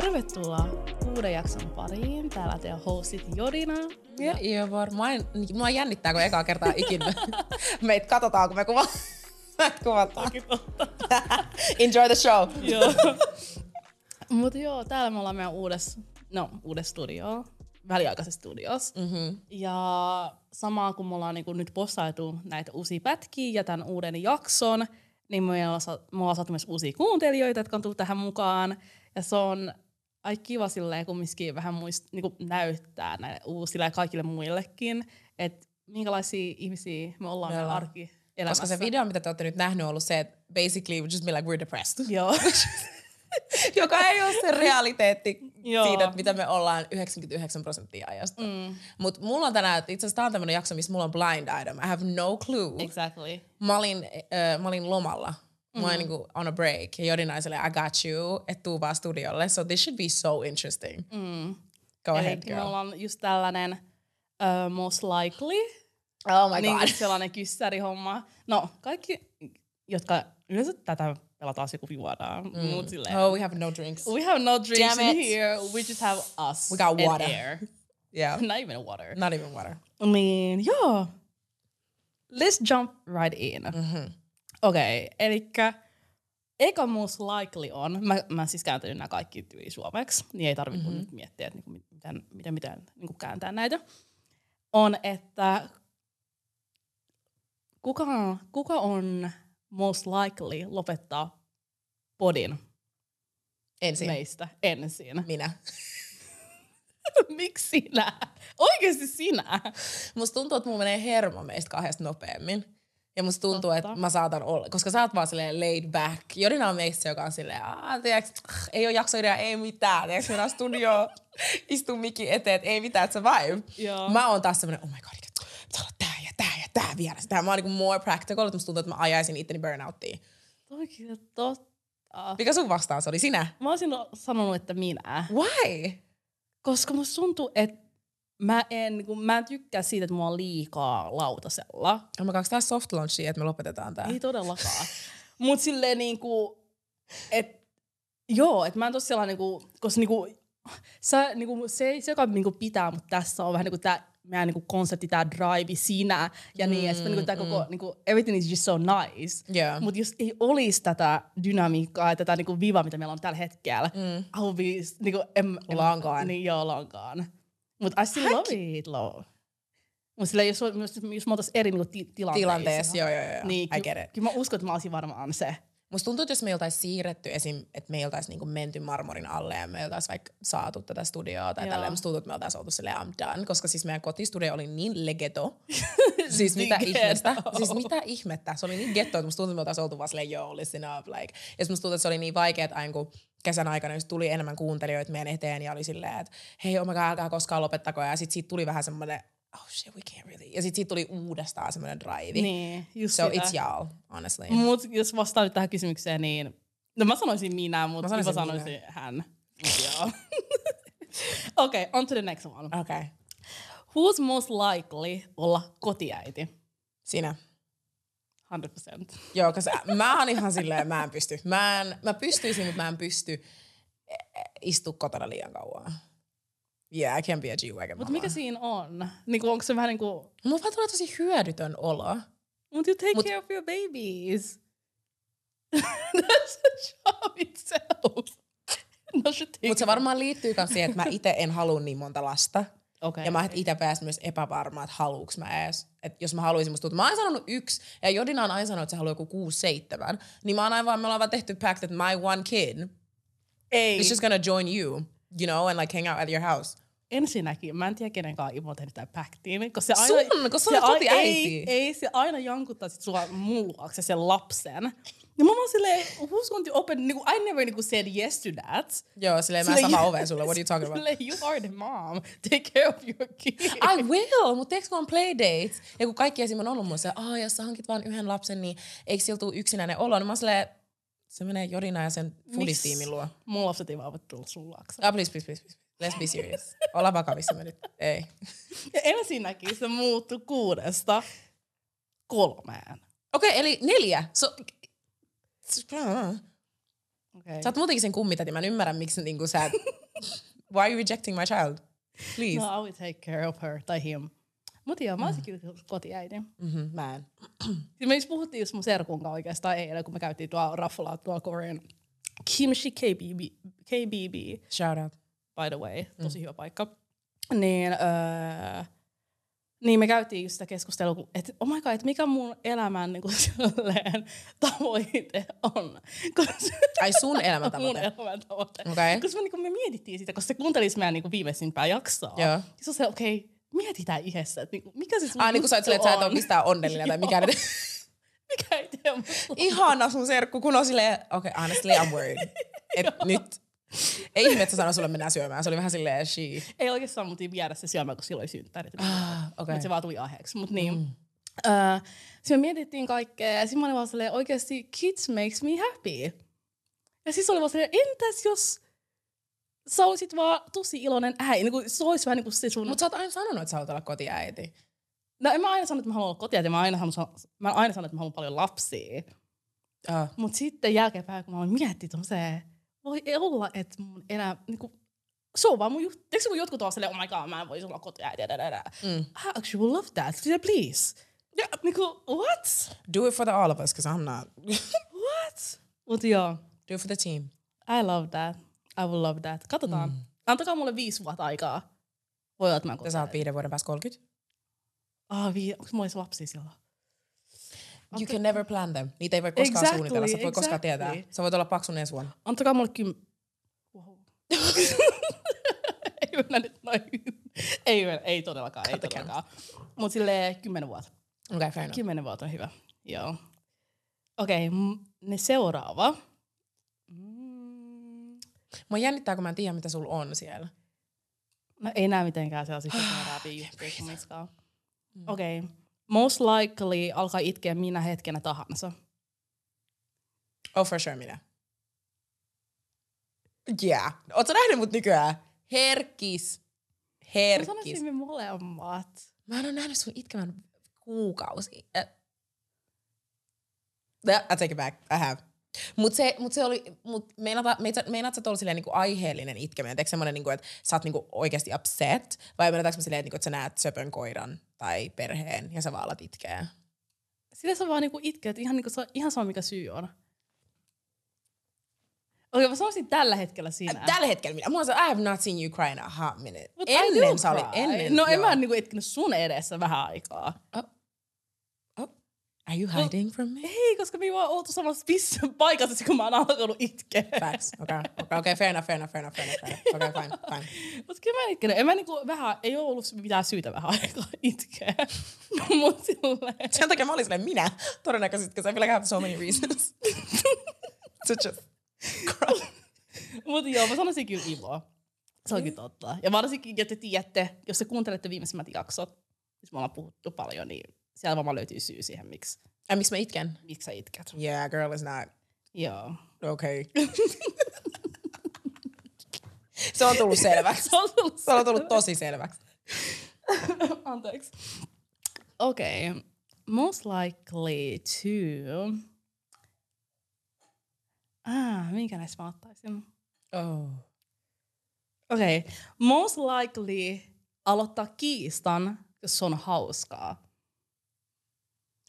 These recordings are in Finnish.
Tervetuloa uuden jakson pariin. Täällä teidän hostit Jodina. Ja Iovor. Mua, en, mua jännittää, kun ekaa kertaa ikinä meitä katsotaan, kun me kuva, kuvataan. Enjoy the show. joo. Mutta joo, täällä me ollaan meidän uudessa, no uudessa studio, väliaikaisessa studiossa. Mm-hmm. Ja samaa kun me ollaan niinku nyt postaitu näitä uusia pätkiä ja tämän uuden jakson, niin me ollaan, me ollaan saatu myös uusia kuuntelijoita, jotka on tullut tähän mukaan. Ja se on ai kiva silleen kumminkin vähän muist, niinku näyttää näille uusille ja kaikille muillekin, että minkälaisia ihmisiä me ollaan Me ollaan. arki Koska se video, mitä te olette nyt nähnyt, on ollut se, että basically we just be like we're depressed. Joo. Joka ei ole se realiteetti Joo. siitä, että mitä me ollaan 99 prosenttia ajasta. mm, Mutta mulla on tänään, itse asiassa tää on tämmönen jakso, missä mulla on blind item. I have no clue. exactly. Mä olin, äh, mä olin lomalla. Mm. niinku on a break. Ja Jodinaiselle, I got you, et tuu vaan studiolle. So this should be so interesting. Mm. Go Eli ahead, girl. ollaan just tällainen uh, most likely, Oh my niin god. kuin sellainen kyssärihomma. No, kaikki, jotka yleensä tätä pelataan kun juodaan. Mm. Mut silleen, Oh, we have no drinks. we have no drinks in here. We just have us We got and water. air. Yeah. Not even water. Not even water. I mean, joo. Let's jump right in. Mm-hmm. Okei, okay, elikkä eka most likely on, mä, mä siis kääntänyt nämä kaikki tyyli suomeksi, niin ei tarvitse mm-hmm. nyt miettiä, että niinku, miten, miten, miten niinku kääntää näitä, on, että kuka, kuka on most likely lopettaa podin Ensin. meistä ensin? Minä. Miksi sinä? Oikeasti sinä? Musta tuntuu, että mulla menee hermo meistä kahdesta nopeammin. Ja musta tuntuu, Totta. että mä saatan olla, koska sä oot vaan silleen laid back. Jodina on meistä, joka on silleen, Aa, tiiäks, ei ole jaksoidea, ei mitään. Tiiäks, mennään studioon, istuu mikki eteen, että ei mitään, että se vibe. Joo. Mä oon taas semmonen, oh my god, pitää olla tää ja tää ja tää vielä. Tää. Mä oon niinku more practical, että musta tuntuu, että mä ajaisin itteni burnouttiin. Kyllä totta. Mikä sun vastaus oli? Sinä? Mä olisin sanonut, että minä. Why? Koska musta tuntuu, että mä en, kun mä en tykkää siitä, että mulla on liikaa lautasella. My god, tää soft launchia, että me lopetetaan tää. Ei todellakaan. Mut silleen niinku, et joo, että mä en tos sellainen niinku, koska niinku, sä, niinku, se, se, joka niinku pitää mut tässä on vähän niinku tää meidän niinku konsepti, tää drive, sinä ja niin, ja sitten niinku tää koko, niinku, everything is just so nice. Yeah. Mutta jos ei olisi tätä dynamiikkaa ja tätä niinku vivaa, mitä meillä on tällä hetkellä, mm. I would be, niinku, Long gone. Niin joo, gone. Mutta I still love it, love. Mutta silleen, jos, jos, jos me oltaisiin eri niinku, ti- tilanteissa. Tilanteessa, joo, joo, joo. Niin, I ky- get it. Kyllä mä uskon, että mä olisin varmaan se. Musta tuntuu, että jos me oltaisiin siirretty esim, että me oltaisiin niinku menty marmorin alle ja me oltaisiin vaikka saatu tätä studioa tai tälleen, musta tuntuu, että me oltaisiin oltu silleen I'm done, koska siis meidän kotistudio oli niin legeto. siis mitä Niin ihmettä? Siis mitä ihmettä? Se oli niin ghetto, että musta tuntuu, että me oltaisiin oltu vaan silleen, joo, listen up, like. Ja musta tuntuu, että se oli niin vaikea, että aina kun kesän aikana just tuli enemmän kuuntelijoita meidän eteen ja oli silleen, että hei, oh my god, älkää koskaan lopettako. Ja sit siitä tuli vähän semmoinen, oh shit, we can't really. Ja sit siitä tuli uudestaan semmoinen drive. Niin, just So sitä. it's y'all, honestly. Mut jos vastaan nyt tähän kysymykseen, niin... No mä sanoisin minä, mutta Mä sanoisin sanoisin, hän. Okei, okay, on to the next one. Okay. Who's most likely olla kotiäiti? Sinä. 100%. Joo, koska mä oon ihan silleen, mä en pysty. Mä, en, mä pystyisin, mutta mä en pysty istua kotona liian kauan. Yeah, I can't be a G-Wagon Mutta mikä siinä on? Niinku, onko se vähän niinku... Mulla vaan tulee tosi hyödytön olo. Mut you take Mut- care of your babies. That's a job itself. No Mutta se varmaan liittyy myös siihen, että mä itse en halua niin monta lasta. Okay. Ja mä itse pääs myös epävarma, että haluuks mä edes. Että jos mä haluaisin, musta tuntuu. Mä oon aina sanonut yksi, ja Jodina on aina sanonut, että se haluaa joku kuusi, seitsemän. Niin mä oon aina vaan, me ollaan vaan tehty pact, että my one kid Ei. is just gonna join you, you know, and like hang out at your house. Ensinnäkin, mä en tiedä kenen kanssa on tehnyt tämän paktiin, koska se Sun, aina... koska se sä olet ai- ei, ei, se aina jankuttaa sit sua muuaksi sen lapsen. Ja mä oon silleen, who's going to open, niinku, I never niinku said yes to that. Joo, silleen mä Silleen, sama oven sulle, what are you talking about? Silleen, you are the mom, take care of your kid. I will, mutta teekö vaan playdates? Ja kun kaikki esim. on ollut mun se, että jos sä hankit vaan yhden lapsen, niin eikö sillä tule yksinäinen olo? Niin mä silleen, se menee Jodina ja sen foodistiimin luo. Mun lapset ei vaan voi tulla sun luokse. Ah, please, please, please, please. Let's be serious. Olla vakavissa me nyt. Ei. Ja ensinnäkin se muuttui kuudesta kolmeen. Okei, okay, eli neljä. So, Okay. Sä oot muutenkin sen kummitäti. Mä en ymmärrä, miksi niinku sä... Why are you rejecting my child? Please. No, I will take care of her, tai him. Mutta joo, mä olisin kyllä kotiäiti. Mm-hmm, mä en. Siis me just puhuttiin just mun serkun kanssa oikeastaan eilen, kun me käytiin tuolla raffalaa tuolla Korean Kimchi KBB, KBB, Shout out. by the way, tosi hyvä paikka. Niin, öö, niin me käytiin just sitä keskustelua, että oh my god, että mikä mun elämän niin kuin, tavoite on. Koska- Ai sun mun elämäntavoite. elämän tavoite. Okei. Koska me, niin me mietittiin sitä, koska se kuuntelisi meidän niin viimeisimpää jaksoa. Joo. Ja se on se, okei, okay, mietitään yhdessä, että niin kuin, mikä se sun Ah, niin kuin sä oot silleen, että sä et ole mistään onnellinen tai mikä nyt. Mikä ei tee. Ihana sun serkku, kun on silleen, okei, okay, honestly I'm worried. Et nyt, ei ihme, että sä sanoi sulle mennään syömään. Se oli vähän silleen, she. Ei oikeastaan mutin viedä se syömään, kun silloin synttärit. Ah, okei. Mutta se vaan tuli aiheeksi. Mut niin. Mm. Öö, sitten me mietittiin kaikkea ja sitten mä olin vaan silleen, oikeasti kids makes me happy. Ja siis oli vaan silleen, entäs jos sä olisit vaan tosi iloinen äiti. Niin kuin, se olisi vähän niin kuin se sun... Mut sä oot aina sanonut, että sä haluat olla kotiäiti. No en mä aina sanonut, että mä haluan olla kotia, mä aina sanonut, mä aina sanonut, että mä haluan paljon lapsia. Ah. Mutta sitten jälkeenpäin, kun mä aloin miettiä tommoseen, voi olla, että mun enää, niinku, se on vaan mun juttu. Eikö kun jotkut on silleen, oh my god, mä en voisi olla kotiäiti, da, da, da. Mm. I actually would love that, yeah, please. Ja, niinku, what? Do it for the all of us, because I'm not. What? Mut joo, Do it for the team. I love that. I will love that. Katsotaan. Mm. Antakaa mulle viisi vuotta aikaa. Voi olla, että mä Ja sä oot viiden vuoden päästä 30. Ah, vii, onko mulla edes lapsia silloin? You can never plan them. Niitä ei voi koskaan Exactly, suunnitella. Sä voi koskaan exactly. tietää. Sä voit olla paksun ensi vuonna. Antakaa mulle kym... Wow. ei mennä nyt noin. ei, mennä, ei todellakaan, ei todellakaan. Mutta silleen kymmenen vuotta. Okei, okay, fair enough. Kymmenen vuotta on hyvä. Joo. Okei, okay, ne seuraava. Mm. Mua jännittää, kun mä en tiedä, mitä sulla on siellä. No ei näe mitenkään sellaisia seuraavia juttuja kuin miskaan. Okei. Okay. Most likely alkaa itkeä minä hetkenä tahansa. Oh, for sure, minä. Yeah. Ootko nähnyt mut nykyään? Herkis. Mä Herkis. sanoisin me molemmat. Mä en ole nähnyt sun itkevän kuukausi. Äh. I take it back. I have. Mut se, mut se oli, mut meinata, meitä, meinaat sä, oli silleen niinku aiheellinen itkeminen? Teekö semmonen, niinku, että sä oot niinku oikeasti upset? Vai meinaataanko mä silleen, että, niinku, että sä näet söpön koiran tai perheen ja sä vaan alat itkeä? Sillä sä vaan niinku itket, ihan, niinku, se- ihan sama mikä syy on. Okei, mä sanoisin tällä hetkellä sinä. Äh, Tällä hetkellä minä. Mä oon se, I have not seen you cry in a hot minute. But ennen sä oli, ennen. No en joo. mä niinku itkenyt sun edessä vähän aikaa. Oh. Are you hiding from me? Ei, koska me ei vaan oltu samassa pissä paikassa, kun mä oon alkanut itkeä. Facts. Okay. Okay, okay, fair enough, fair enough, fair enough, fair enough. enough. Okay, fine, fine. Mut kyllä mä en itkenyt. En mä niinku vähän, ei oo ollut mitään syytä vähän aikaa itkeä. Mut silleen. Sen takia mä olin silleen minä, todennäköisesti, because I feel like I have so many reasons to just cry. Mut joo, mä sanoisin kyllä Ivo. Se on kyllä totta. Ja varsinkin, että te tiedätte, jos te kuuntelette viimeisimmät jaksot, siis me ollaan puhuttu paljon, niin siellä varmaan löytyy syy siihen, miksi, Ai, miksi mä itken? miksi sä itket. Yeah, girl is not Joo. okay. Se on tullut selväksi. Se on tullut Se on tullut tosi selväksi. Anteeksi. Okei. Okay. Most likely to... Ah, minkä näistä mä ottaisin? Oh. Okei. Okay. Most likely aloittaa kiistan, jos se on hauskaa.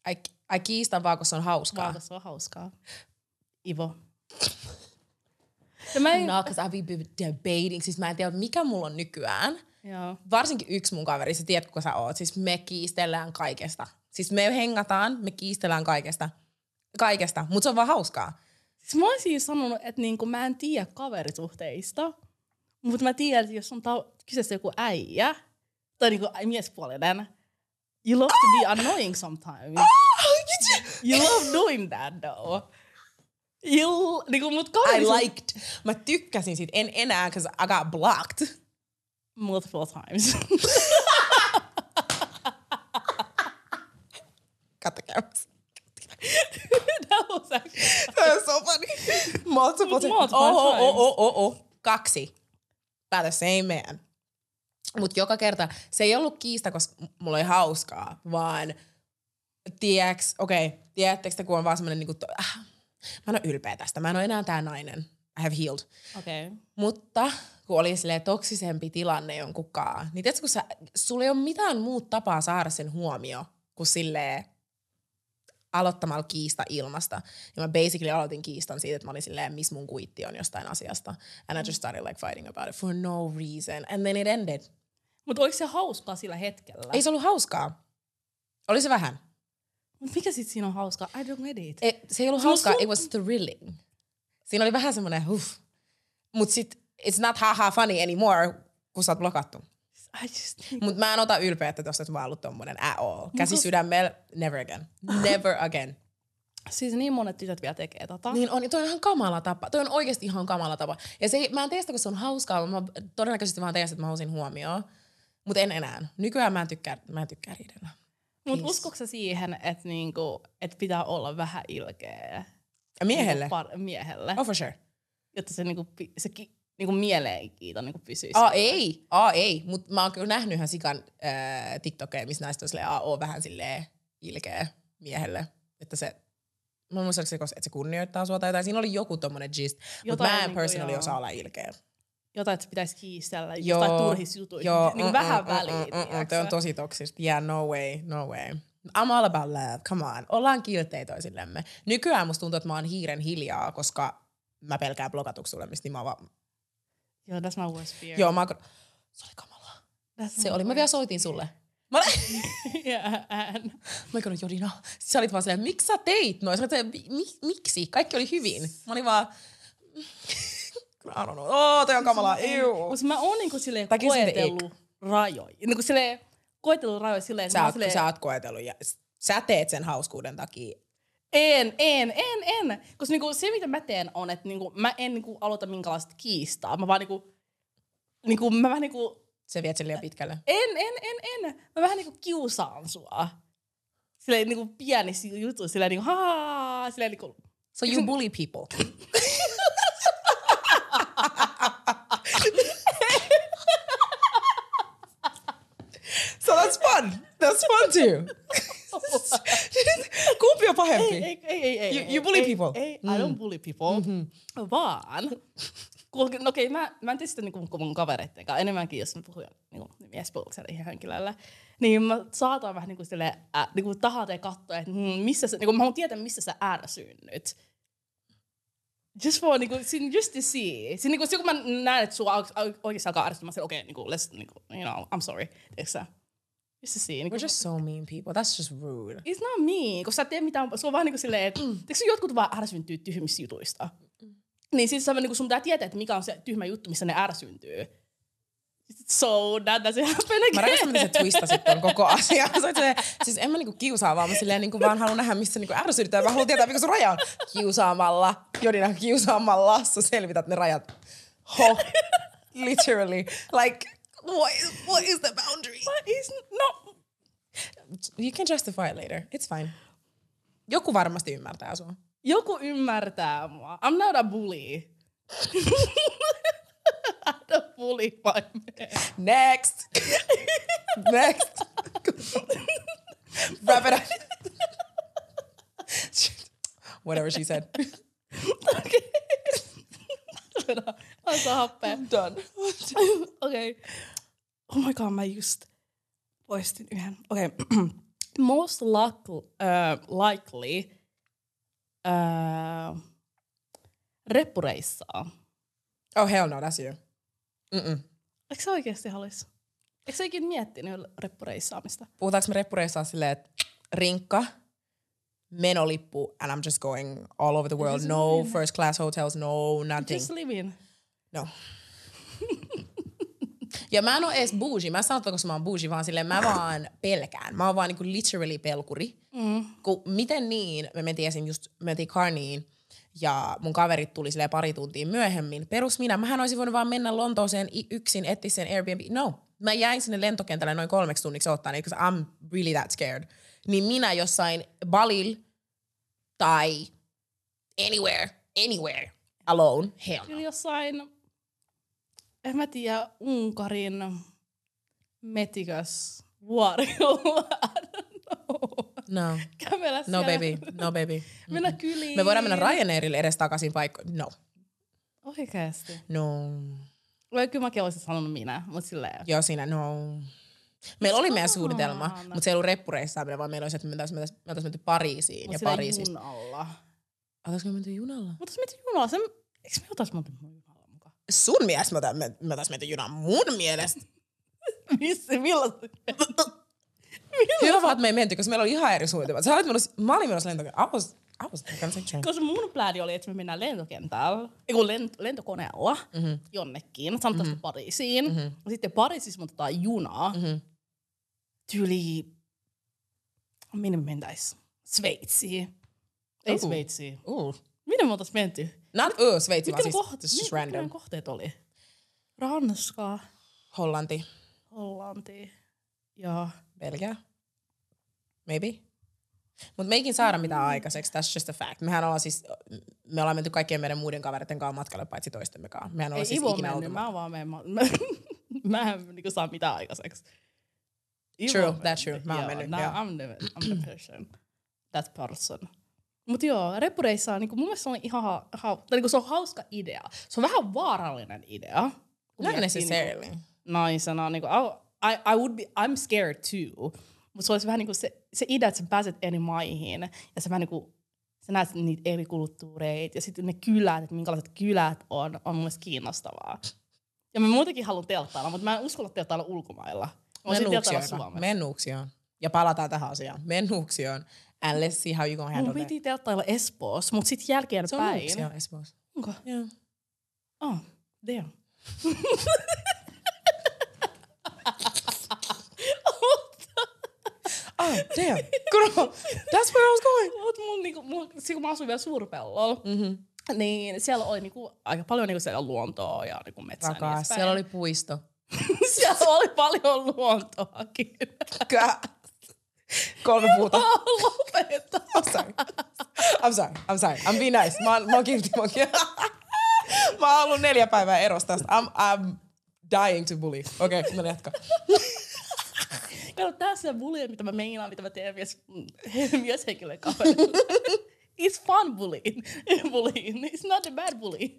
Ai, ai kiistan vaan, kun se on hauskaa. Vaan, se on hauskaa. Ivo. Ja mä en... No, because I be debating. Siis mä en tiedä, mikä mulla on nykyään. Joo. Varsinkin yksi mun kaveri, sä tiedät kuka sä oot. Siis me kiistellään kaikesta. Siis me hengataan, me kiistellään kaikesta. Kaikesta, mutta se on vaan hauskaa. Siis mä olisin sanonut, että niinku mä en tiedä kaverisuhteista, mutta mä tiedän, että jos on ta- kyseessä joku äijä tai niinku miespuolinen, you love to be ah! annoying sometimes. Ah! You love doing that though. You, niinku mut I liked. Mä tykkäsin siitä. En enää, because I got blocked. multiple times. Cut the cameras. that was actually... That was so funny. Multiple Mut oh, oh, oh, times. Oh, oh, oh, oh, oh, oh. Kaksi. By the same man. Mut joka kerta, se ei ollut kiista, koska mulla oli hauskaa, vaan tiedäks, okei, okay, tiedättekö te, kun on vaan semmonen niinku, ah, mä en ole ylpeä tästä, mä en ole enää tää nainen. I have healed. Okay. Mutta kun oli silleen toksisempi tilanne jonkun kaa, niin tiedätkö, kun sä, sulla ei ole mitään muuta tapaa saada sen huomio kuin silleen aloittamalla kiista ilmasta. Ja mä basically aloitin kiistan siitä, että mä olin silleen, missä mun kuitti on jostain asiasta. And I just started like fighting about it for no reason. And then it ended. Mutta oliko se hauskaa sillä hetkellä? Ei se ollut hauskaa. Oli se vähän. Mut mikä sit siinä on hauskaa? I don't get it. Et, se ei ollut Se hauskaa, sun- it was thrilling. Siinä oli vähän semmoinen huff. Mut sit, it's not haha funny anymore, kun sä oot blokattu. Just... Mut mä en ota ylpeyttä tosta, että mä oon ollut tommonen at all. Käsi sydämellä, never again. Never again. Siis niin monet tytöt vielä tekee tota. Niin on, toi on ihan kamala tapa. Toi on oikeasti ihan kamala tapa. Ja se, mä en tee sitä, kun se on hauskaa, mä todennäköisesti vaan teen että mä halusin huomioon. Mutta en enää. Nykyään mä en tykkää, mä en tykkää riidellä. Mut Peace. uskotko sä siihen, että niinku, et pitää olla vähän ilkeä? Miehelle? Niinku par- miehelle. Oh for sure. Jotta se, niinku, se ki- niinku mieleenkiito niinku pysyisi. Aa ei, aa ei. Mutta mä oon kyllä nähnyt ihan sikan äh, TikTokeja, missä naiset on silleen, aa oo vähän silleen ilkeä miehelle. Että se, mä muistan, että se, kunnioittaa sua tai jotain. Siinä oli joku tommonen gist. Mutta mä en niinku, personally joo. osaa olla ilkeä. Jotain, että se pitäisi kiistellä Joo, jostain turhis jutuista. Joo, niinku mm, vähän mm, mm, mm, mm, tiedätkö Toi on tosi toksista. Yeah, no way, no way. I'm all about love, come on. Ollaan kilttejä toisillemme. Nykyään musta tuntuu, että mä oon hiiren hiljaa, koska mä pelkään blokatuksi tulemista, niin mä vaan... Joo, that's my worst fear. Joo, mä oon... Se oli kamalaa. That's Se oli, mä vielä soitin sulle. Mä olin... yeah, and... Mä olin Jodina. Sä olit vaan silleen, miksi sä teit noin? Sä olit silleen, "Mi- miksi? Kaikki oli hyvin. Mä olin vaan... I don't know. Oh, toi on kamalaa. Ew. Mutta mä oon niinku silleen the koetellut rajoja. Niinku silleen koetellut rajoja silleen, Sä oot, silleen, sä oot koetellut ja sä teet sen hauskuuden takia. en, en, en, en. Koska niinku se, mitä mä teen, on, että niinku, mä en niinku aloita minkälaista kiistaa. Mä vaan niinku, niinku, mä vähän niinku, Se viet sen liian pitkälle. en, en, en, en. Mä vähän niinku kiusaan sua. Silleen niinku pienissä jutuissa, silleen niinku, haa, silleen niinku, So you bully people. so that's ei, ei, ei, ei, ei. You- you bully people. Ei, I don't bully people. Mm-hmm. Vaan, no okei, mä, mä en tee sitä niinku mun kavereitten kanssa, enemmänkin jos mä puhun niinku miespuolisella ihan henkilöllä. Niin mä saatan vähän niinku silleen, äh, niinku tahata ja katsoa, että mm, missä sä, niinku mä haluan tietää, missä sä ärsyynnyt. Just for, niinku, sin, just to see. Sin, niinku, se, kun mä näen, että sua oikeasti alkaa ärsyttää, mä sanon, okei, okay, niinku, let's, niinku, you know, I'm sorry. Tiedätkö? Just to see. Niinku, We're just so mean people. That's just rude. It's not me, kun sä et tee mitään, se on vaan niinku silleen, että mm. jotkut vaan ärsyntyy tyhmistä jutuista. Niin siis sä, niinku sun pitää tietää, että mikä on se tyhmä juttu, missä ne ärsyntyy. So that doesn't happen again. Mä rakastan, miten sä twistasit ton koko asian. Oot silleen, siis en mä niinku kiusaa, vaan mä silleen niinku vaan haluan nähdä, missä niinku ärsyttää. Mä haluan tietää, mikä sun raja on. Kiusaamalla. Jodina, kiusaamalla. Sä selvität ne rajat. Ho. Literally. Like, what is, what is the boundary? But it's no. You can justify it later. It's fine. Joku varmasti ymmärtää sua. Joku ymmärtää mua. I'm not a bully. I'm not a bully, my man. Next. Next. Wrap it up. Whatever she said. Okei. Mä saan happea. Done. Okei. Okay. Oh my god, mä just poistin yhden. Okei. Okay. Most luck, uh, likely uh, reppureissaa. Oh hell no, that's you. Mm-mm. Eikö sä oikeasti haluaisi? Eikö sä ikinä miettinyt reppureissaamista? Puhutaanko me reppureissa silleen, että rinkka, menolippu, and I'm just going all over the world. No living. first class hotels, no nothing. Just living. No. Ja mä en oo edes bougie. Mä en sano, koska mä oon bougie, vaan silleen mä vaan pelkään. Mä oon vaan niinku literally pelkuri. Mm. Kun miten niin, me mentiin esim. just, me mentiin Carniin, ja mun kaverit tuli silleen pari tuntia myöhemmin. Perus minä, mähän olisin voinut vaan mennä Lontooseen yksin, etsiä sen Airbnb. No, mä jäin sinne lentokentälle noin kolmeksi tunniksi ottaa, because I'm really that scared. Niin minä jossain Balil tai anywhere, anywhere, alone, hell no. Kyllä jossain, en mä tiedä, Unkarin metikös vuorilla. No, Kävellä no siellä. baby, no baby. Mennä kyliin. Me voidaan mennä Ryanairille edes takaisin paikka. No. Oikeesti. No. Vai kyllä mäkin olisin sanonut minä, mutta silleen. Joo, siinä, no. Meillä oli meidän suunnitelma, mutta se ei ollut reppureissaaminen, vaan meillä olisi, että me oltaisiin me oltaisiin menty Pariisiin. Mut ja Pariisista. junalla. Oltaisiko me menty junalla? Mutta mentiin junalla, sen... Eikö me otais menty junalla? Sun mielestä me oltaisiin me, me oltais menty junalla. Mun mielestä. Missä? Milloin? Hyvä vaan, että me ei menty, koska meillä oli ihan eri suunnitelmat. Sä olit menossa, mä olin menossa lentokentällä. I was, I was. Koska mun plääni oli, että me mennään lentokentällä, kun lent- lentokoneella mm-hmm. jonnekin, sanotaan mm-hmm. Pariisiin. Mm-hmm. Sitten Pariisissa me otetaan junaa. Mm-hmm. Tyyli, minne me mentäis? Sveitsiin. Ei Uh. Sveitsiin. Uh. Minne me oltais menty? Not uh, Sveitsi, vaan Mitkä siis kohteet, mitkä random. meidän kohteet oli? Ranska, Hollanti, Hollanti ja... Belgia. Maybe. Mutta me ei ikin saada mitään aikaiseksi, that's just a fact. Mehän ollaan siis, me ollaan menty kaikkien meidän muiden kavereiden kanssa matkalle, paitsi toistemme kanssa. Mehän Ei ollaan siis Ivo ikinä mennyt, mä vaan menen. Mä, mä, mä en niinku saa mitään aikaiseksi. Ivo True, that's true. Mä oon mennyt, joo. I'm the, I'm the person. That person. Mut joo, reppureissa on niinku, mun mielestä se on ihan, ha, ha, tai niinku se on hauska idea. Se on vähän vaarallinen idea. Not necessarily. Niinku, naisena, niinku, I, I, would be, I'm scared too. Mutta se olisi vähän niinku se, se idea, että sä pääset eri maihin ja sä vähän niinku, sä näet niitä eri kulttuureita ja sitten ne kylät, että minkälaiset kylät on, on mun mielestä kiinnostavaa. Ja mä muutenkin haluan telttailla, mutta mä en uskalla telttailla ulkomailla. Mä. Mennuuksioon. Ja palataan tähän asiaan. Mennuuksioon. And let's see how you gonna Mun handle that. piti telttailla Espoossa, mutta sitten jälkeen Se on päin. nuuksia Espoossa. Onko? Joo. Oh, damn. Oh, damn. Girl, that's where I was going. Mut mun, niinku, mun, kun mä asuin vielä Suurpellolla, Mm-hmm. niin siellä oli niinku, aika paljon niinku siellä luontoa ja niinku metsää. niin siellä oli puisto. siellä oli paljon luontoakin. Kolme puuta. Lopeta. I'm sorry. I'm sorry. I'm sorry. I'm being nice. Mä oon, mä oon kiltti. Mä oon, kiltti. mä oon ollut neljä päivää erossa tästä. I'm, I'm dying to bully. Okei, okay, mä jatkan. Kato, tää se bullying, mitä mä meinaan, mitä mä teen mies, mieshenkilön kanssa. It's fun bullying. bullying. It's not a bad bullying.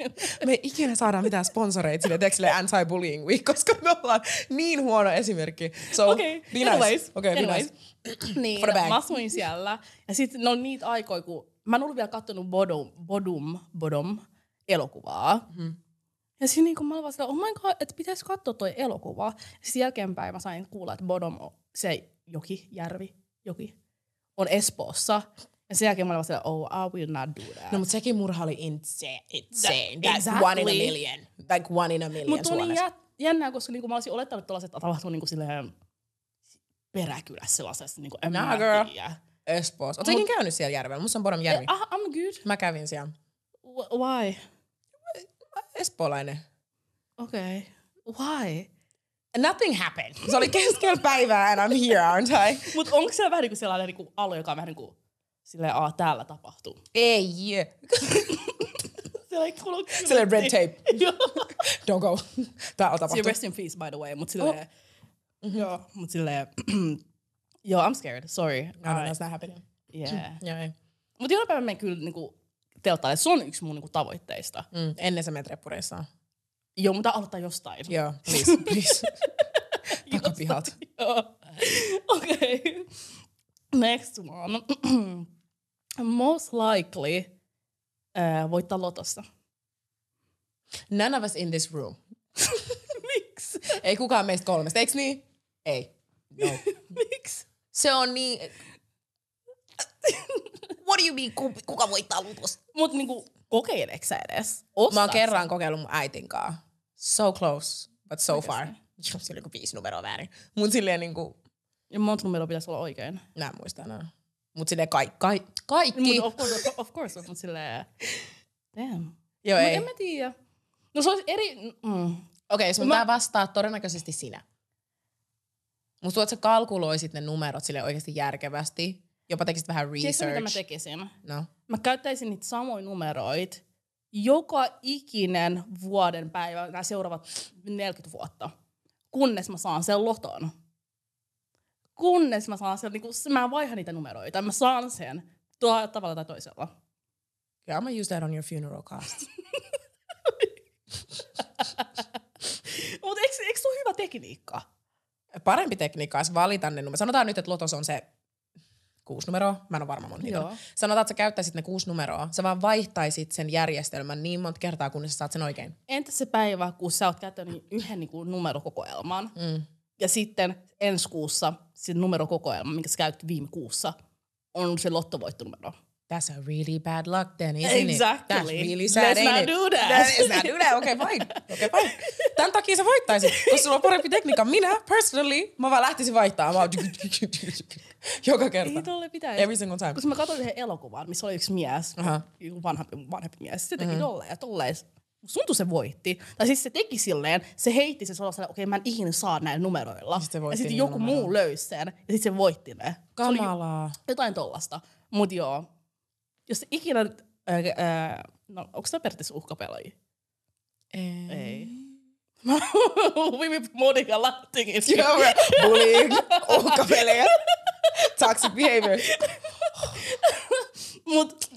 Me ei ikinä saada mitään sponsoreita sille, sille anti-bullying week, koska me ollaan niin huono esimerkki. So, Okei, be nice. anyways. Okay, be anyways. nice. niin, For the bag. mä asuin siellä. Ja sitten ne on niitä aikoja, kun mä en ollut vielä kattonut Bodom, Bodum, Bodom elokuvaa. Mm-hmm. Ja siinä niin mä olin vaan oh my god, että pitäisi katsoa toi elokuva. Ja sitten jälkeenpäin mä sain kuulla, että Bodom, on, se joki, järvi, joki, on Espoossa. Ja sen jälkeen mä olin vaan sillä, oh, I will not do that. No, mutta sekin murha oli insane. insane. That- That's one in a exactly. million. Like one in a million Mutta niin Suomessa. jät, jännää, koska niinku mä olisin olettanut, että tällaiset tapahtuu niinku silleen peräkylässä sellaisessa, niinku en Nah, mä girl. tiedä. Espoossa. Oletko ikinä käynyt siellä järvellä? Musta on Bodom järvi. Ah, I'm good. Mä kävin siellä. Wh- Why? Espoolainen. Okay. Why? Nothing happened. Se oli keskellä päivää and I'm here, aren't I? Mut onko siellä vähän niinku sellainen niinku alue, joka on vähän niinku silleen, aa, täällä tapahtuu. Ei. Silleen red tape. Don't go. Tää on tapahtunut. rest in peace, by the way. Mut silleen, joo, mut silleen, joo, I'm scared, sorry. Don't know, it's not happening. yeah. Ei. Mut jonain päivänä menen kyllä niinku telttaille. Se on yksi mun niinku tavoitteista. Mm, ennen sä menet reppureissaan. Joo, mutta aloittaa jostain. Joo, please, please. Takapihalta. Joo. Okei. Okay. Next one. Most likely äh, voittaa lotossa. None of us in this room. Miksi? Ei kukaan meistä kolmesta, eiks niin? Ei. No. Miksi? Se on niin... What do you mean, ku- kuka voittaa lutosta? Mut niinku, kokeileksä sä edes? Ostat Mä oon kerran kokeillut mun äitin kanssa. So close, but so far. Oikeesti? Joo, Siellä on viisi numeroa väärin. Mut silleen niinku... Ja monta numeroa pitäisi olla oikein. Mä en muista enää. Mut silleen kai, kai, kaikki. Mut of course, of course, mut silleen, damn. Joo, Mut ei. en mä tiedä. No se olisi eri, mm. Okei, okay, sun Mä- vastaa todennäköisesti sinä. Musta tuntuu, että sä kalkuloisit ne numerot sille oikeasti järkevästi. Jopa tekisit vähän research. mitä mä tekisin? no. Mä käyttäisin niitä samoja numeroita joka ikinen vuoden päivä, nämä seuraavat 40 vuotta, kunnes mä saan sen loton. Kunnes mä saan sen, niin kun, mä en vaiha niitä numeroita, mä saan sen tuolla tavalla tai toisella. Yeah, I'm gonna use that on your funeral cost. Mutta eikö, eikö se ole hyvä tekniikka? Parempi tekniikka olisi valita ne numerot. Sanotaan nyt, että lotos on se kuusi numeroa. Mä en ole varma mun. Joo. Sanotaan, että sä käyttäisit ne kuusi numeroa. Sä vaan vaihtaisit sen järjestelmän niin monta kertaa, kunnes sä saat sen oikein. Entä se päivä, kun sä oot käyttänyt yhden niin kuin, numerokokoelman, mm. ja sitten ensi kuussa se numerokokoelma, minkä sä käytit viime kuussa, on se lottovoittonumero. That's a really bad luck then, isn't Exactly. it? That's really sad, Let's not it? do that. Let's not do that. Okay, fine. Okay, fine. Tämän takia sä voittaisit, koska sulla on parempi tekniikka. Minä, personally, mä vaan lähtisin vaihtamaan. Mä joka kerta. Ei tolle pitäisi. Every single time. Koska mä katsoin yhden elokuvan, missä oli yksi mies, joku vanhempi, vanhempi mies. Se teki mm-hmm. tolleen ja tolleen. Tuntui se voitti. Tai siis se teki silleen, se heitti se sellaiselle, okei okay, mä en ikinä saa näillä numeroilla. Sitten se ja sitten niillä joku numeroilla. muu löysi sen ja sitten se voitti ne. Se Kamalaa. jotain tollasta. Mut joo, jos ikinä, ää, ää, no onko tämä periaatteessa uhkapelaaja? Ei. Ei. Viime Monika Lattingin. Joo, bullying, uhkapelejä, toxic behavior. Mut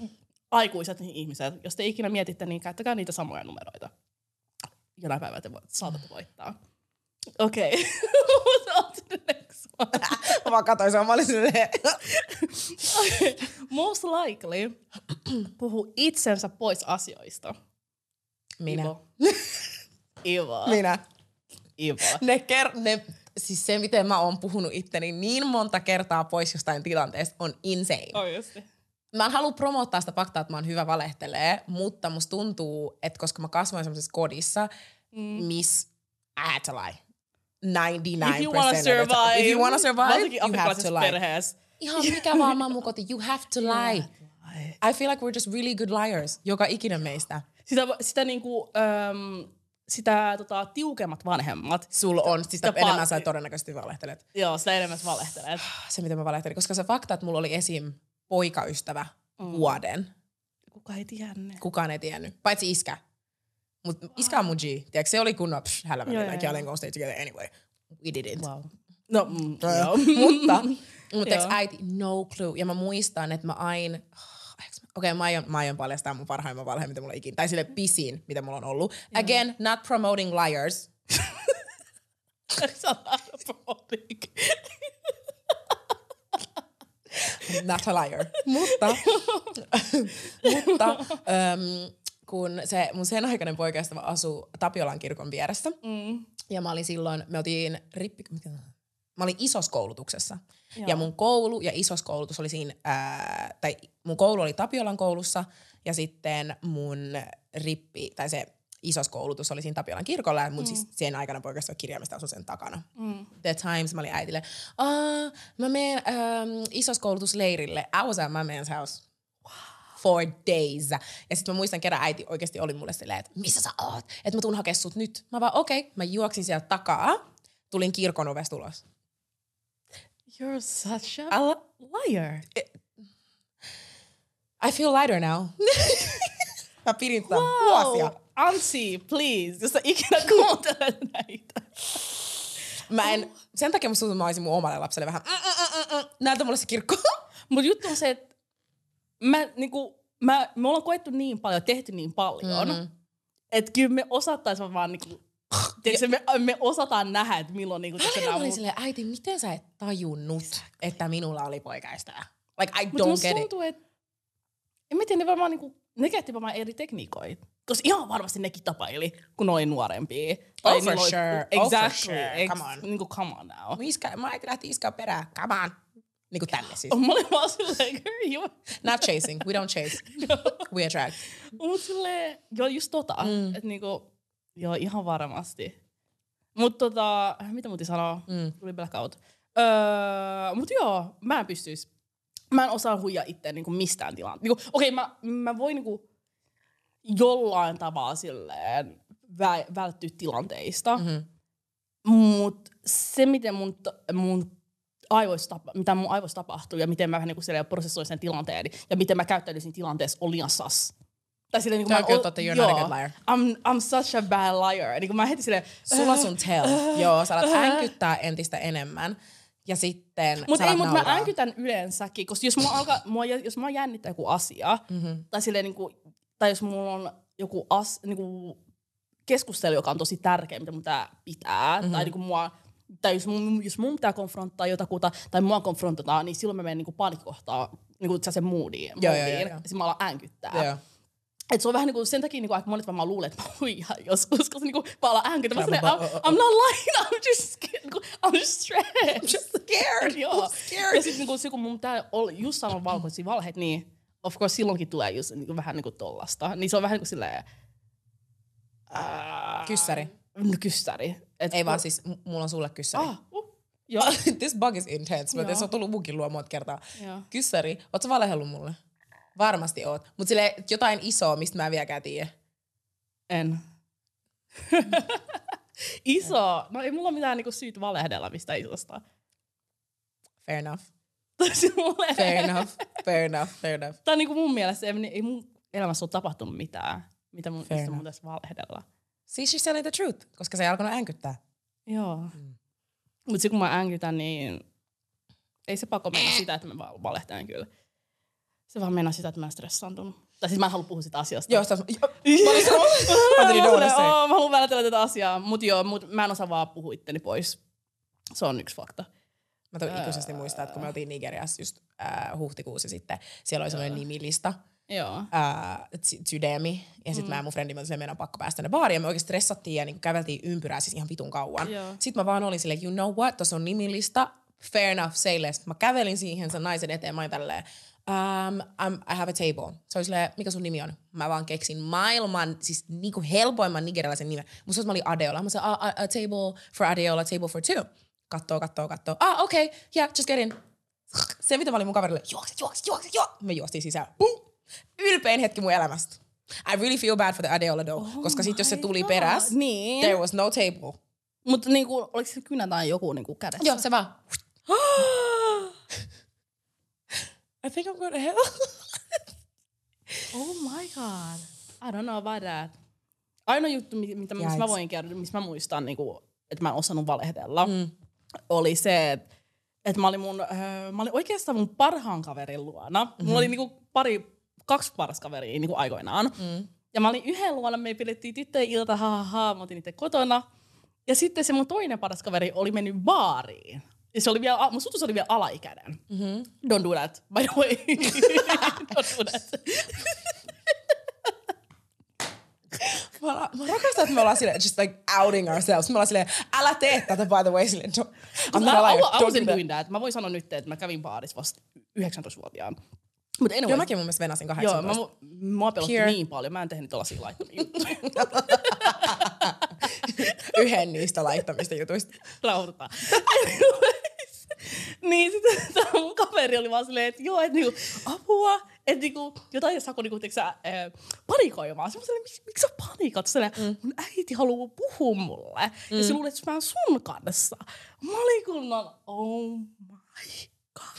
aikuiset ihmiset, jos te ikinä mietitte, niin käyttäkää niitä samoja numeroita. Jonain päivänä te voit, saatatte voittaa. Okei. Okay. Mä vaan katsoin sen, mä olin silleen, Most likely puhuu itsensä pois asioista. Minä. Ivo. Ivo. Minä. Ivo. Ne, ker- ne, siis se, miten mä oon puhunut itteni niin monta kertaa pois jostain tilanteesta, on insane. Oikeesti. Mä en halua promottaa sitä faktaa, että mä oon hyvä valehtelee, mutta musta tuntuu, että koska mä kasvoin semmoisessa kodissa, mm. miss I had to lie. 99% If you wanna survive. If you wanna survive, you have to lie. perheessä. Ihan mikä vaan mammukoti, you have to lie. I feel like we're just really good liars, joka ikinen meistä. Sitä, sitä niinku, äm, sitä tota, tiukemmat vanhemmat, Sulla on, sitä Sitä enemmän pa- sä todennäköisesti valehtelet. joo, sitä enemmän sä valehtelet. Se, miten mä valehtelin, koska se fakta, että mulla oli esim. Poikaystävä mm. vuoden, Kuka ei tiennyt. kukaan ei tiennyt, paitsi iskä. Mut iskä on mun G. Tiedätkö, se oli kunnon psh, joo, like y'all ain't gonna stay together anyway. We didn't. Wow. No, mm, Joo. joo. mutta mutta Joo. äiti, no clue. Ja mä muistan, että mä aina... Okei, okay, mä, aion, mä aion paljastaa mun parhaimman valheen, mitä mulla ikinä. Tai sille pisin, mitä mulla on ollut. Again, not promoting liars. Sä promoting. Not a liar. mutta mutta um, kun se mun sen aikainen poikaystävä asuu Tapiolan kirkon vieressä. Mm. Ja mä olin silloin, me oltiin rippi... Mikä, mä olin isoskoulutuksessa. Joo. Ja mun koulu ja isoskoulutus oli siinä, ää, tai mun koulu oli Tapiolan koulussa ja sitten mun rippi, tai se isoskoulutus oli siinä Tapiolan kirkolla, mun mm. siis sen aikana poikasta kirjaimista asui sen takana. Mm. The Times, mä olin äitille, mä menen ähm, isoskoulutusleirille. I was at my man's house for days. Ja sitten mä muistan kerran äiti oikeasti oli mulle silleen, että missä sä oot? Että mä tuun hakea sut nyt. Mä vaan okei, okay. mä juoksin sieltä takaa, tulin kirkon ovesta ulos. You're such a liar. I feel lighter now. mä pidin tätä vuosia. Ansi, please, jos sä ikinä kuuntelet näitä. Mä en, sen takia musta mä olisin mun omalle lapselle vähän, näytä mulle se kirkko. Mut juttu on se, että mä, niinku, mä, me ollaan koettu niin paljon, tehty niin paljon, Mhm. mm-hmm. että kyllä me osattais vaan niinku, tiedätkö, me, me osataan nähdä, että milloin niinku, mä nämä olin mun- silleen, äiti, miten sä et tajunnut, että minulla oli poikaystävä? Like, I Mut don't get it. tuntuu, että en mä tiedä, ne varmaan niinku, ne käytti varmaan eri tekniikoita. Koska ihan varmasti nekin tapaili, kun ne oli nuorempia. Oh, for oli- sure. Oh, for Exactly. sure. Come on. Niinku, come on now. Iskä, mä äiti lähti iskaa perään, come on. Niinku tänne siis. Mä olin vaan silleen, girl, you... Not chasing, we don't chase, we attract. Mut silleen, joo just tota, mm. että niinku, joo ihan varmasti. Mut tota, mitä muutin sanoa? Mm. Tuli blackout. Öö, mut joo, mä en pystyis. Mä en osaa huijaa itseä niinku mistään tilanteesta. Niinku, Okei, okay, mä, mä voin niinku jollain tavalla silleen vä- välttyä tilanteista. Mhm. Mut se, miten mun, mun aivoissa tapa, mitä mun aivoissa tapahtuu ja miten mä vähän niinku silleen prosessoin sen tilanteen ja miten mä käyttäydyn siinä tilanteessa on liian sas. Tai silleen, niin Tämä mä totta, you're not a good liar. I'm, I'm such a bad liar. Niin mä heti silleen, Sulla sun tell. Joo, sä alat änkyttää entistä enemmän. Ja sitten Mutta ei, mutta mä nauraa. änkytän yleensäkin, koska jos mua, alkaa, mua, jos mua jännittää joku asia, Mhm. tai, silleen, niin kuin, tai jos mulla on joku as, niin kuin, keskustelu, joka on tosi tärkeä, mitä mun pitää pitää, Mhm. mm-hmm. tai niinku mua, tai jos mun, jos mun pitää konfronttaa jotakuta, tai mua konfrontataan, niin silloin mä menen niinku panikkohtaa niinku se moodiin, Joo, joo, joo, moodiin, joo. ja sitten mä alan äänkyttää. Joo. Et se on vähän niinku sen takia niinku aika monet varmaan luulee, että mä huijaan joskus, koska niinku mä alan äänkyttää. Mä sanon, mä- I'm, I'm not lying, I'm just scared. niinku, I'm just stressed. Just scared. Joo. I'm scared. Ja sitten niinku, se, kun mun pitää olla, just sanoa valkoisia valheet, niin of course silloinkin tulee just niinku, vähän niinku tollasta. Niin se on vähän niinku silleen... Ää, Kyssäri. No, kyssäri. Et, Ei vaan siis, mulla on sulle kyssäri. Ah, uh, joo. This bug is intense, mutta se on tullut munkin luo monta kertaa. Joo. Kyssäri, oot sä valehellut mulle? Varmasti oot. Mut sille jotain isoa, mistä mä en vieläkään tiedä. En. Iso. No ei mulla mitään niinku syytä valehdella mistä isosta. Fair enough. Fair enough. Fair enough. Fair enough. Tai niinku mun mielestä ei, ei mun elämässä ole tapahtunut mitään, mitä mun, Fair mistä mun pitäisi valehdella. See, she's telling the truth, koska se ei alkanut änkyttää. Joo. Mm. Mutta kun mä änkytän, niin ei se pako mennä sitä, että mä valehtelen kyllä. Se vaan mennä sitä, että mä en stressaantunut. Tai siis mä en halua puhua sitä asiasta. Joo, sitä, jo, mä olin sanomassa. Mä olin mä, doonassa. silleen, "Oo, mä haluan vältellä tätä asiaa. Mut joo, mut mä en osaa vaan puhua itteni pois. Se on yksi fakta. Mä tuon ikuisesti muistaa, että kun me oltiin Nigeriassa just äh, huhtikuussa sitten, siellä oli semmoinen nimilista, Joo. ää, Tydemi, ja sitten mm. mä ja mun frendi, mä olin meidän on pakko päästä tänne baariin, ja me oikeasti stressattiin ja niin käveltiin ympyrää siis ihan vitun kauan. Joo. Sitten mä vaan olin silleen, you know what, tuossa on nimilista, fair enough, say less. Mä kävelin siihen sen naisen eteen, mä olin tälleen, um, I'm, I have a table. Se oli silleen, mikä sun nimi on? Mä vaan keksin maailman, siis niinku helpoimman nigerialaisen nimen. Musta mä olin Adeola. Mä sanoin, a, a, a table for Adeola, table for two. Kattoo, kattoo, kattoo. Ah, okei, okay, yeah, just get in. Se, mitä mä olin mun kaverille, juokse, juokse, juokse, juokse. Me juostiin sisään. Pum! Ylpein hetki mun elämästä. I really feel bad for the Adeola though, oh koska sit jos se tuli God. peräs, Niin. there was no table. Mutta niinku, oliko se kynä tai joku niinku kädessä? Joo, se vaan. I think I'm going to hell. Oh my god. I don't know about that. Ainoa juttu, mi- mitä missä mä voin kertoa, missä mä muistan, niinku, että mä en osannut valehdella, mm. oli se, että et mä olin mun, öö, mä olin oikeastaan mun parhaan kaverin luona. Mm-hmm. Mulla oli niinku pari, kaksi paras kaveria niinku aikoinaan. Mm. Ja mä olin yhden luona, me pidettiin tyttöjen ilta, ha, ha, ha, mä oltiin itse kotona. Ja sitten se mun toinen paras kaveri oli mennyt baariin. Ja se oli vielä, mun sutus oli vielä alaikäinen. Mm-hmm. Don't do that, by the way. Don't do that. Mä, mä rakastan, että me ollaan silleen, just like outing ourselves. Me ollaan silleen, älä tee tätä by the way. Silleen, don't, I'm Mä, a I, liar. I Don't was do that. doing that. Mä voin sanoa nyt, että mä kävin baarissa vasta 19-vuotiaan. Mutta anyway, Joo, mäkin mun mielestä venasin joo, 18. mä, mua pelotti Pure. niin paljon. Mä en tehnyt tällaisia laittomia juttuja. Yhden niistä laittamista jutuista. Rauhoitutaan. Niin sitten tämä mun kaveri oli vaan silleen, että joo, että niinku, apua, että niinku, jotain jos sako niinku, tiiäksä, äh, panikoimaan. Sitten mä miksi, miksi sä panikoit? Silleen, mm. mun äiti haluaa puhua mulle. Mm. Ja se luulee, että mä oon sun kanssa. Mä olin kunnon, oh my god.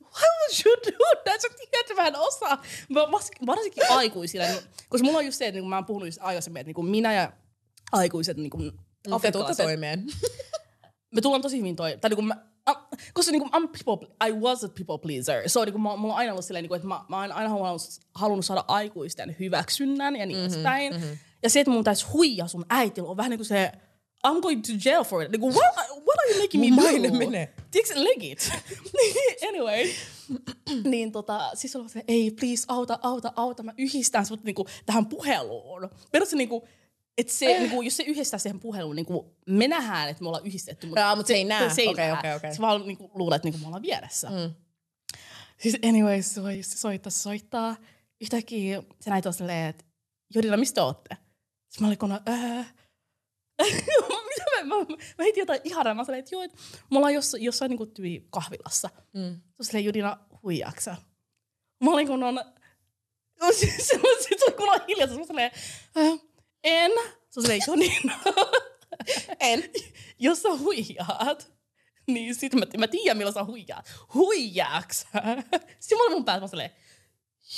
Why would you do that? Sä tiedät, mä en osaa. Mä varsinkin aikuisille, niin- koska mulla on just se, että niin mä oon puhunut just aikaisemmin, että niin minä ja aikuiset niin Te afrikkalaiset, toimeen. me tullaan tosi hyvin toi, tai niinku mä, koska niinku I'm people, I was a people pleaser. So niinku mä, mulla on aina ollut silleen, niinku, että mä, mä oon aina halunnut, halunnut saada aikuisten hyväksynnän ja niin Mhm, edespäin. Mm-hmm. Ja se, että mun täisi huijaa sun äitillä on vähän niinku se, I'm going to jail for it. Niinku, what, what are you making me do? menee. Tiedätkö, legit. anyway. niin tota, siis oli se, ei please, auta, auta, auta, mä yhdistän sut niinku tähän puheluun. Periaatteessa niinku, että se, Eh. niinku, jos se yhdistää siihen puheluun, niinku, me nähdään, että me ollaan yhdistetty. Mutta Jaa, mut se ei näe. Se ei näe. okei, okei. Se vaan niinku, luulee, että niinku, me ollaan vieressä. Mm. Siis anyway, se, soi, se soittaa, se soittaa. Yhtäkkiä se näyttää silleen, että Jodina, mistä ootte? Sitten mä olin kun, öö, mitä mä, mä, mä heitin jotain ihanaa. Mä sanoin, että joo, että me ollaan jossain, jossain niin tyyli kahvilassa. Mm. Se silleen, Judina, huijaaksa. Mä olin kun on... Sitten se oli kun on hiljaa. Mä silleen, äh, en. Se on silleen, Judina. En. Jos sä huijaat, niin sit mä, mä tiedän milloin sä huijaat. Huijaaks? Sitten olin mun päässä mä silleen,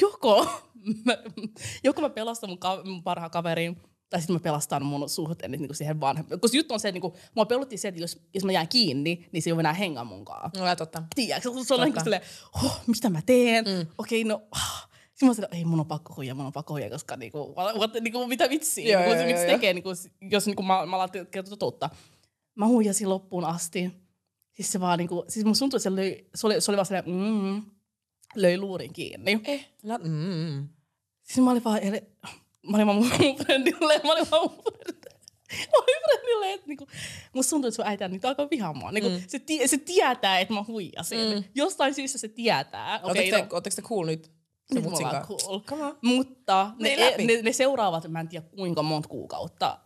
joko mä, joko mä pelastan mun, ka- mun parhaan kaverin, tai sitten mä pelastan mun suhteen niin siihen vanhemmin. Koska juttu on se, että niin mua pelotti se, että jos, jos mä jään kiinni, niin se ei ole enää hengaa munkaan. No, totta. Tiedätkö, se on niin silleen, oh, mitä mä teen? Mm. Okei, okay, no... ah. Sitten mä sanoin, ei mun on pakko huijaa, mun on pakko huijaa, koska niinku, what, niinku, mitä vitsiä, Joo, niinku, joo, se, miksi joo, tekee, niinku, jos niinku, mä, mä alan kertoa totuutta. Mä huijasin loppuun asti. Siis se vaan niinku, siis mun tuntui, että se, löi, se, oli, se oli vaan sellainen, mm, löi luurin kiinni. Eh, not, mm. Siis mä olin vaan, eli, mä olin vaan mun friendille, mä olin vaan mun friendille. Mä olin friendille, että niinku, musta tuntuu, että sun äiti nyt alkaa vihaamaan. Niinku, mm. se, se tietää, että mä huijasin. Mm. Jostain syystä se tietää. Ootteko Okei, te, no, te cool nyt? Se nyt me ollaan kanssa? cool. Mutta ne, Mene läpi. ne, ne, seuraavat, mä en tiedä kuinka monta kuukautta.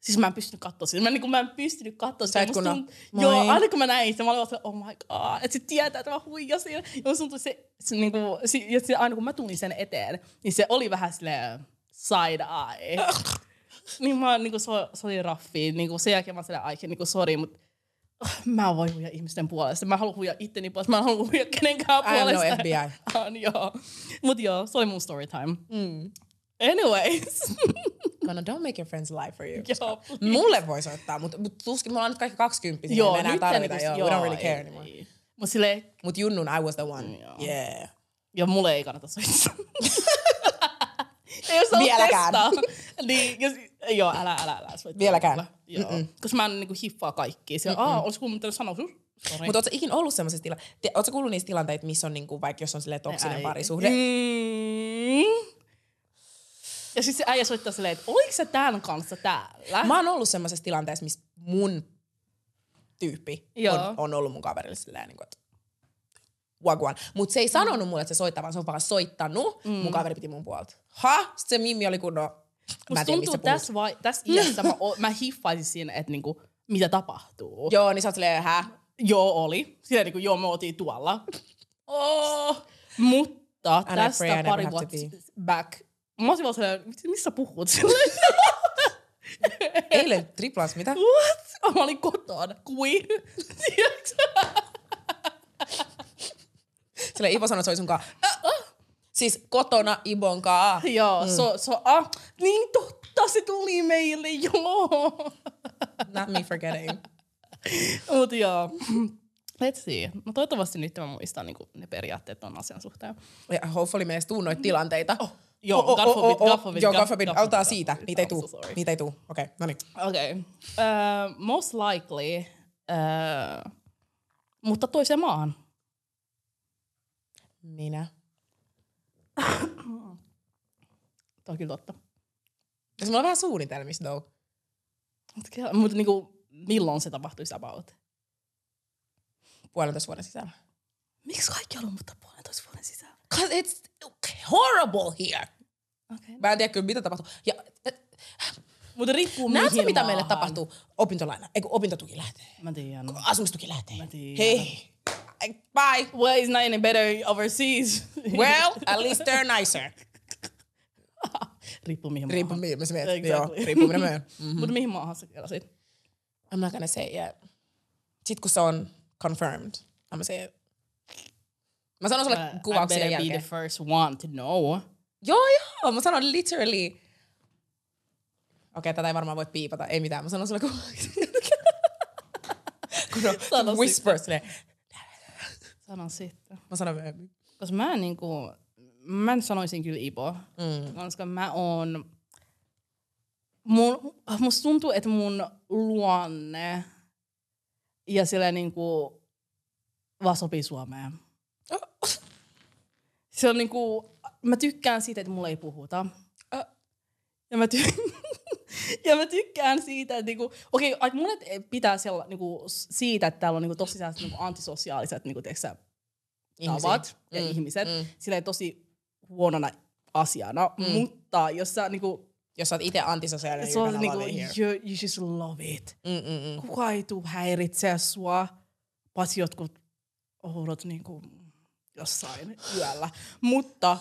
Siis mä en pystynyt katsoa sitä. Mä, niin kuin, mä en pystynyt katsoa sitä. Kun tunt- on, Joo, aina kun mä näin sitä, mä olin vaan oh my god. Että se tietää, että mä huijasin. Ja musta tuntui se, se, niin kuin, se, ja se, aina kun mä tulin sen eteen, niin se oli vähän silleen side eye. niin mä niin kuin, se, se oli raffi. Niin kuin, sen jälkeen mä olin silleen, ai, niin kuin, sorry, mutta mä en voi huijaa ihmisten puolesta. Mä haluan huijaa itteni puolesta. Mä en halua huijaa kenenkään I am no puolesta. FBI. On, joo. Mut joo, se oli mun story time. Mm. Anyways. Gonna don't make your friends lie for you. joo, please. Mulle voi soittaa, mutta mut tuskin me ollaan nyt kaikki 20 joo, me enää nyt tarvita. niinku- Joo, we don't really care ei, anymore. ei. Mut silleen, Mut Junnun, I was the one. Joo. Yeah. joo, mulle ei kannata soittaa. ei jos sä Vieläkään. testaa. niin, jos, joo, älä, älä, älä. Vieläkään. Joo, koska mä en niinku hiffaa kaikkia. Siellä, aa, olis kuullut sanoa? Sorry. Mutta ootko ikin ollut semmoisessa tilanteessa, ootko kuullut niistä tilanteita, missä on niinku, vaikka jos on silleen toksinen parisuhde? Mm. Ja sitten se äijä soittaa silleen, että oliko se tämän kanssa täällä? Mä oon ollut semmoisessa tilanteessa, missä mun tyyppi Joo. on, on, ollut mun kaverille silleen, niin kuin, että wagwan. Mutta se ei sanonut mulle, että se soittaa, vaan se on vaan soittanut. Mm. Mun kaveri piti mun puolta. Ha? Sitten se Mimmi oli kunnon... Musta tuntuu, tässä, vai, tässä iässä mä, mä hiffaisin siinä, että niinku, mitä tapahtuu. Joo, niin sä oot silleen, hä? Joo, oli. Silleen niinku, joo, me oltiin tuolla. Oh. Mutta And tästä pray pari vuotta back. Mä olisin vaan silleen, "Mit- missä puhut silleen? Eilen triplas, mitä? What? Mä olin kotona. Kui? Tiedätkö? Silleen Ivo sanoi, että se oli sun kaa. Siis kotona Ibon kaa. Joo, mm. so, so, ah, niin totta, se tuli meille, joo. Not me forgetting. Mut joo. Let's see. No toivottavasti nyt mä muistan niin ne periaatteet on asian suhteen. Ja hopefully me edes tuu noita tilanteita. Oh. Joo, God forbid, God forbid, Joo, God- God forbid. Autaa siitä. God forbid. Niitä ei tuu. Niitä ei tuu. Okei, okay, no niin. Okei. Okay. Uh, most likely, uh, mutta toiseen maahan. Minä. Tämä on kyllä totta. Ja mulla on vähän suunnitelmista, though. Mutta mut, niinku, milloin se tapahtuisi about? Puolentoista vuoden sisällä. Miksi kaikki haluaa muuttaa puolentoista vuoden sisään? Cause it's horrible here. Okay. Mä en tiedä kyllä, mitä tapahtuu. Ja Mutta riippuu näetkö, mihin mitä maahan. meille tapahtuu? Opintolaina, eikö opintotuki lähtee? Mä tiedän. Asumistuki lähtee. Mä tiedän. Hei. Bye. Well, it's not any better overseas. Well, at least they're nicer. riippuu mihin Riippuu maahan. mihin mä menet. Exactly. Joo, riippuu minä menen. Mutta mihin maahan sä kelasit? I'm not gonna say it yet. Sitten kun se on confirmed, I'm say it. Mä sanon sulle Uh, I kuvauksia better jälkeen. be the first one to know. Joo, joo. Mä sanon literally. Okei, okay, tätä ei varmaan voi piipata. Ei mitään. Mä sanon sulle kuvauksia. kun on whispers. Silleen, Sano sitten. Mä sanon myöhemmin. Koska mä en niinku, mä en sanoisin kyllä Ibo. Mm. Koska mä oon, mun, musta tuntuu, että mun luonne ja sillä niinku vaan sopii Suomeen. Se on niinku, mä tykkään siitä, että mulla ei puhuta. Ja mä, ty- ja mä tykkään siitä, että niinku, okei, okay, mulle pitää siellä, niinku, siitä, että täällä on niinku, tosi sellaiset niinku, antisosiaaliset niinku, tavat ja mm, ihmiset mm. silleen tosi huonona asiana, mm. mutta jos sä niinku, Jos sä oot itse antisosiaalinen, se you're niinku, you, you just love it. Mm-mm-mm. Kuka ei tuu häiritsee sua, paitsi jotkut oudot niinku jossain yöllä. Mutta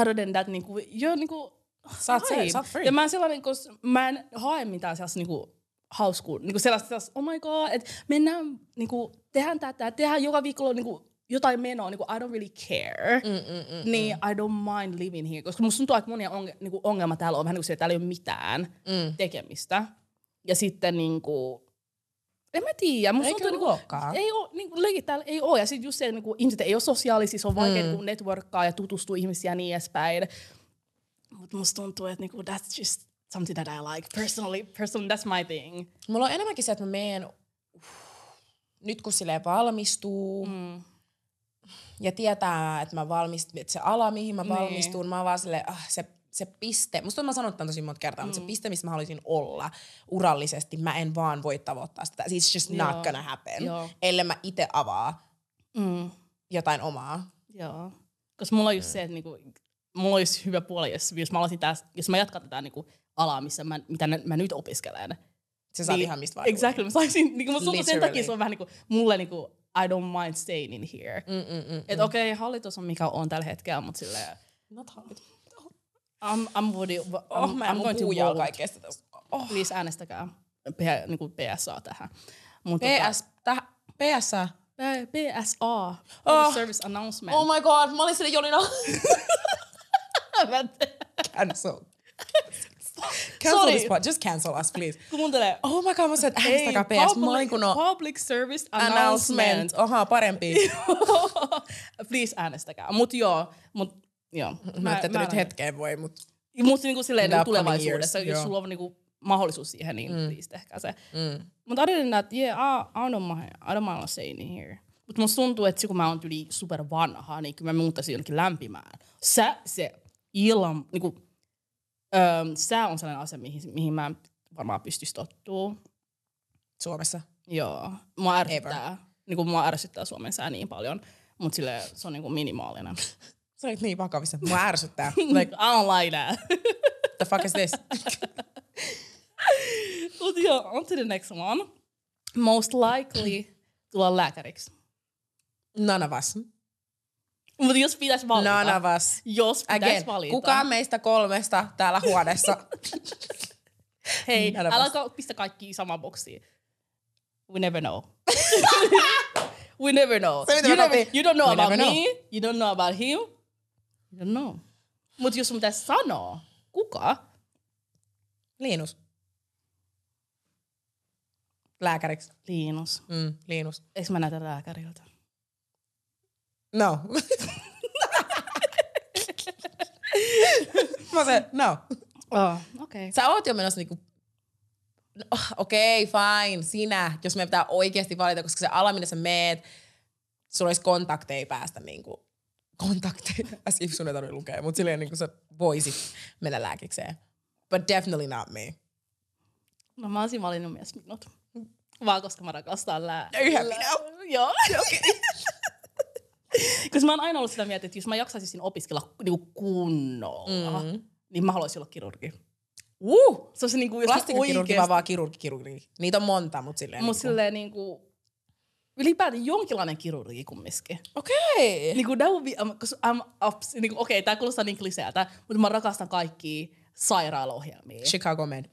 other than that, niinku, jo niinku, Sä oot se- sä oot free. Ja mä en sellainen, koska mä en hae mitään sellaista niinku, hauskuu, niinku sellaista, sellaista, oh my god, että mennään, niinku, tehdään tätä, tehdään joka viikolla niinku, jotain menoa, niinku, I don't really care. Mm, mm, mm, niin I don't mind living here, koska musta tuntuu, että monia onge, niinku, ongelma täällä on vähän niin kuin se, että täällä ei ole mitään mm. tekemistä. Ja sitten niinku, En mä tiedä. Musta Eikö tuntuu, niinku, olekaan? ei oo, niinku, leikit täällä ei oo. Ja sit just se, niinku, ihmiset ei ole sosiaalisia, se on vaikea Mm. niinku, networkkaa ja tutustua ihmisiä ja niin edespäin. Mutta musta tuntuu, että niinku, that's just something that I like. Personally, personally that's my thing. Mulla on enemmänkin se, että mä meen, nyt kun silleen valmistuu, Mm. ja tietää, että mä valmistun, että se ala, mihin mä Niin. valmistun, mä oon vaan silleen, ah, se, se piste, musta on mä sanonut tämän tosi monta kertaa, mm. mutta se piste, missä mä haluaisin olla urallisesti, mä en vaan voi tavoittaa sitä. It's just not Joo. gonna happen, Joo. ellei mä itse avaa Mm. jotain omaa. Joo. Koska mulla on just se, että niinku, mulla olisi hyvä puoli, jos, jos mä, täs, jos mä jatkan tätä niinku, alaa, missä mä, mitä mä nyt opiskelen. Se saa ihan mistä vaan. Exactly. Mä saisin, niinku, musta tuntuu sen takia se on vähän niinku, mulle niinku, I don't mind staying in here. Mm, Mm, mm, mm. Että okei, okay, hallitus on mikä on tällä hetkellä, mutta silleen, Not hallitus. I'm, I'm, voting, I'm, Oh, mä I'm mun going to vote. kaikesta tästä. Oh. Please äänestäkää P, niinku PSA tähän. Mut PS, täh. Tota, P- PSA, Oh. oh. Service Announcement. Oh my god, mä olin sille Jolina. Cancel. Cancel Sorry. this part. Just cancel us, please. Kuuntele. Oh my god, mä sanoin, että äänestäkää PS. Olin kun on public service announcement. announcement. Oha, parempi. Please äänestäkää. Mut joo, mut joo. Mä että nyt hetkeen voi, mutta Mut niinku silleen niinku tulevaisuudessa, years, jos joo. sulla on niinku mahdollisuus siihen, niin mm. please tehkää se. mm. Mut other than that, yeah, I, I don't mind, I don't mind staying here. Mut musta tuntuu, että kun mä oon yli super vanha, niin kyllä mä muuttaisin jonnekin lämpimään. Sä, se ilman, niinku, öö, sää on sellainen asia, mihin, mihin mä en varmaan pystyisi tottuu. Suomessa. Joo, mua ärsyttää. Niinku, mua ärsyttää Suomen sää niin paljon, mutta sille se on niinku minimaalinen. Sä olit niin vakavissa. Mua ärsyttää. like, Like, I don't like that. the fuck is this? Mut joo, on to the next one. Most likely tulla lääkäriksi. None of us. Mutta jos pitäisi valita. None of us. Jos pitäisi Again, valita. kukaan meistä kolmesta täällä huoneessa. Hei, None älä ka- pistä kaikki samaan boksiin. We never know. We never know. Se, mitä you, never, you don't know We about me. You don't know about him. You don't know. Mutta jos sun pitäisi sanoa, kuka? Liinus. Lääkäriksi. Liinus. Mm, Liinus. Eikö mä näytä lääkäriltä? No. mä sanoin, no. Oh, okei. Okay. Sä oot jo menossa niinku, okei, okay, fine, sinä, jos me pitää oikeasti valita, koska se ala, minne sä meet, sulla olisi kontakteja päästä niinku, kontakteja, as if sun ei tarvitse lukea, mutta silleen niinku sä voisit mennä lääkikseen. But definitely not me. No mä olisin valinnut myös minut. Vaan koska mä rakastan lää... Yhä minä. Joo. Koska mä oon aina ollut sitä mieltä, että jos mä jaksaisin opiskella niinku kunnolla, mm. niin mä haluaisin olla kirurgi. Uh! Se on se niinku, jos Plastikkakirurgi vai vaan kirurgi, kirurgi? Niitä on monta, mutta silleen Mut niinku. silleen niinku... Ylipäätään jonkinlainen kirurgi kumminkin. Okei. Niinku that would be... Um, cause I'm ups, niinku, okei, okay, tää kuulostaa niin kliseeltä, mutta mä rakastan kaikkia sairaalaohjelmia. Chicago Man.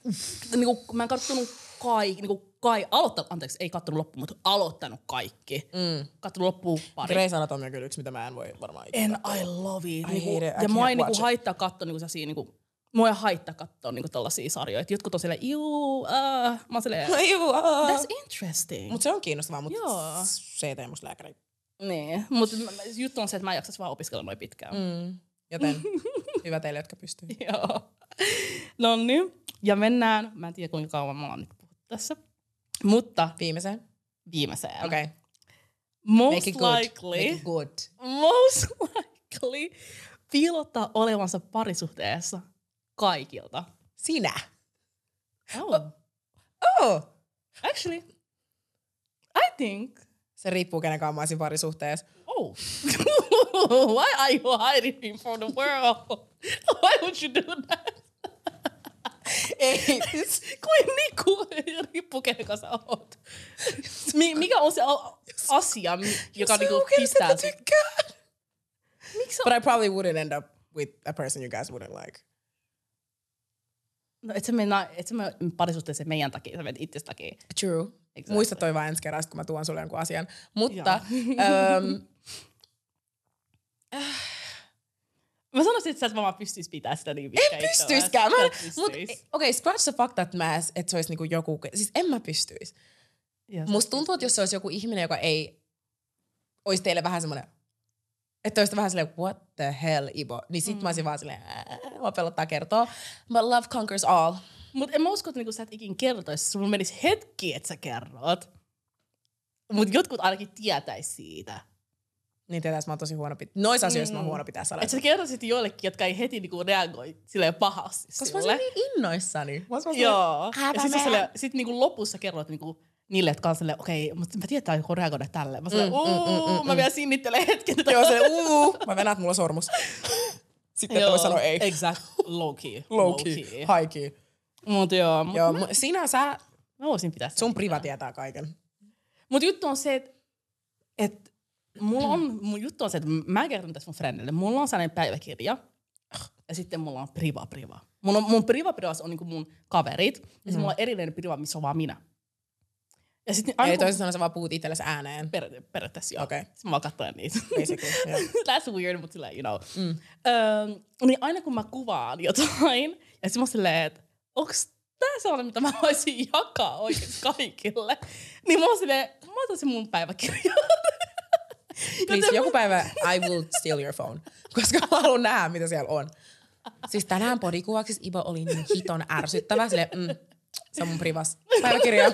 niinku, mä en kattonut kaikki, niinku, kai, aloittanut, anteeksi, ei kattonut loppuun, mutta aloittanut kaikki. Mm. Kattonut loppuun pari. Grey's Anatomy on kyllä yksi, mitä mä en voi varmaan ikinä And I love it. I Niinku, hate it. I ja mua ei niinku haittaa katsoa niinku sellaisia, niinku, mua ei haittaa katsoa niinku tällaisia sarjoja. Et jotkut on silleen, juu, uh, mä oon silleen, Juu, aa. that's interesting. Mut se on kiinnostavaa, mutta se ei tee musta lääkäri. niin, mutta juttu on se, että mä en jaksais vaan opiskella noin pitkään. Mm. Joten hyvä teille, jotka pystyy. Joo. No niin, ja mennään, mä en tiedä kuinka kauan mä oon nyt puhuttu tässä, mutta Viimeiseen. viimeiseen. Okei. Okay. Most Make it good. likely, Make it good. most likely piilottaa olevansa parisuhteessa kaikilta. Sinä. Oh. Oh. Actually, I think. Se riippuu kenen kanssa mä olisin parisuhteessa. Oh. Why are you hiding me from the world? Why would you do that? Ei. Kuin Niku, riippuu kenen kanssa oot. Mi- mikä on se asia, joka niinku on oikein, pistää sut? Miksi But I probably wouldn't end up with a person you guys wouldn't like. No, et sä mene, et sä mene parisuhteeseen meidän takia, sä menet itsestä takia. True. Exactly. Muista toi vaan ensi kerran, kun mä tuon sulle jonkun asian. Mutta um, Mä sanoisin, että sä et vaan pystyis pitää sitä niin pitkään. en pystyiskään. Mä, mut, okei, okay, scratch the fact that mä, että se olisi niinku joku, siis en mä pystyis. Ja Musta tuntuu, että jos se olisi joku ihminen, joka ei olisi teille vähän semmoinen, että olisi vähän silleen, what the hell, Ibo, niin sit mm. mä olisin vaan silleen, "Ää, mä pelottaa kertoa. But love conquers all. Mutta en mä usko, että niinku sä et ikin kertoisi. Sulla menisi hetki, että sä kerrot. Mutta jotkut ainakin tietäis siitä. Niin tietäis, mä oon tosi huono pitää. Noissa asioissa mä oon huono pitää Että salaisuutta. sä kertoisit joillekin, jotka ei heti niinku reagoi silleen pahasti Koska mä sulle. olisin niin innoissani. Mä vaan Joo. Ja sit, sä "Älä sille, sit niinku lopussa kerrot niinku niille, jotka on silleen, okei, mutta mä tiedän, että reagoida tälleen. Mä silleen, Mm, mm, mm, mm, mä mm. vielä sinnittelen hetken. tätä. Joo, se uu, mä venän, että mulla on sormus. Sitten et voi sanoa ei. Exact. Low key. Low key, high key. Mut joo, mut Joo, mä, sinä sä, mä voisin pitää sitä. sun priva tietää kaiken. Mut juttu on se, että et mulla on, mun juttu on se, että mä kerron tässä mun friendille. Mulla on sellainen päiväkirja ja sitten mulla on priva priva. Mun, on, mun priva priva on niinku mun kaverit ja sitten mulla on erillinen priva, missä on vaan minä. Ja sitten aina Eli kun- toisin sanoen sä vaan puhut itsellesi ääneen. Per, periaatteessa joo. Okei. Sitten mä vaan katsoin niitä. Basically, joo. That's weird, mutta silleen, you know. Mm. Öö, niin aina kun mä kuvaan jotain, ja sitten mä oon silleen, että onks tää sellainen, mitä mä voisin jakaa oikeesti kaikille, niin mä oon silleen, mä otan sen mun päiväkirjaan. Please, joku päivä I will steal your phone. Koska mä haluan nähdä, mitä siellä on. Siis tänään podikuvauksessa Ibo oli niin hiton ärsyttävä. Sille, mm, se on mun privas päiväkirja.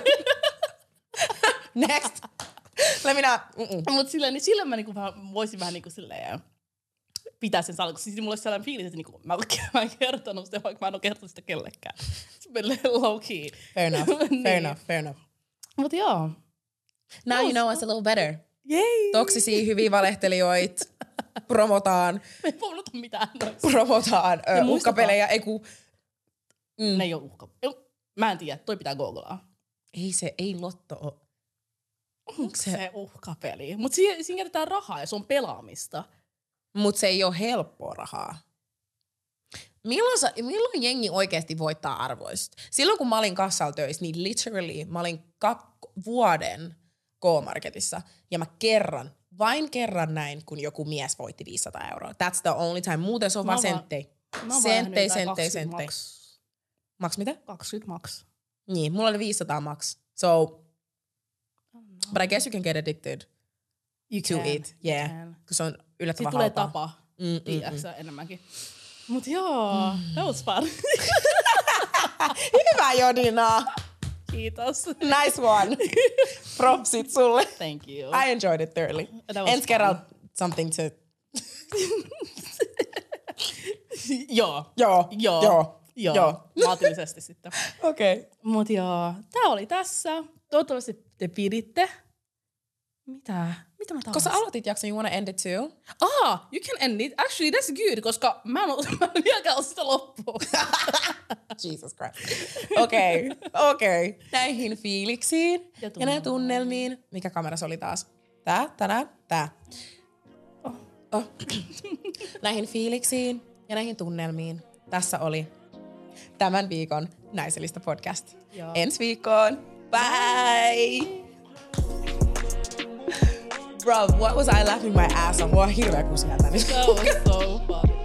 Next. Let minä. Mutta silleen, niin silleen mä niinku vähän, voisin vähän niinku silleen pitää sen salkussa. Siis mulla olisi sellainen fiilis, että niinku, mä, mä en kertonut sitä, vaikka mä en ole kertonut sitä kellekään. Se menee low key. Fair enough, fair Niin. enough, fair enough. Mut joo. Now you know us a little better. Jei! Toksisia hyviä valehtelijoita. Promotaan, Me ei puhuta mitään noista. promotaan ö, uhkapelejä. Ei, ku, Ne ei ole uhka. Ei- Mä en tiedä, toi pitää googlaa. ei se, ei lotto ole. Onko se, se uhkapeli? Mutta siinä, siinä käytetään rahaa ja se on pelaamista. Mutta se ei ole helppoa rahaa. Milloin, sä, milloin jengi oikeasti voittaa arvoista? Silloin kun mä olin kassalla töissä, niin literally mä olin kak- vuoden K-Marketissa ja mä kerran, vain kerran näin, kun joku mies voitti 500 euroa. That's the only time. Muuten se on vaan senttei. Senttei, senttei, 20 senttei. Maks. Mitä? 20 maks. Niin, mulla oli 500 maks. So, but I guess you can get addicted You to can, it. Yeah. Kun se on Sitten yllättävän tulee halpaa. tapa. Mm, mm, Tiedätkö enemmänkin. Mut joo, that was fun. Hyvä Jodina! Kiitos. Nice one. Propsit sulle. Thank you. I enjoyed it thoroughly. Ensi kerralla something to... joo. Joo. Joo. Joo. Joo. Joo. Maltillisesti sitten. Okei. Okay. Mut joo, tää oli tässä. Toivottavasti te piditte. Mitä? Mitä mä taas? Sä aloitit jakson, you wanna end it too? Ah, you can end it. Actually, that's good, koska mä en, mä en vieläkään sitä loppuun. Jesus Christ. Okei, okay. okei. Okay. Näihin fiiliksiin Ja ja, näihin tunnelmiin. Mikä kamera se oli taas? Tää, tänään, tää. Oh. näihin fiiliksiin ja näihin tunnelmiin. Tässä oli tämän viikon Naisellista podcast. Joo. Ensi viikkoon. Bye! Bro, what was I laughing my ass off? Mua on hirveä kusia tänne. That was so fun.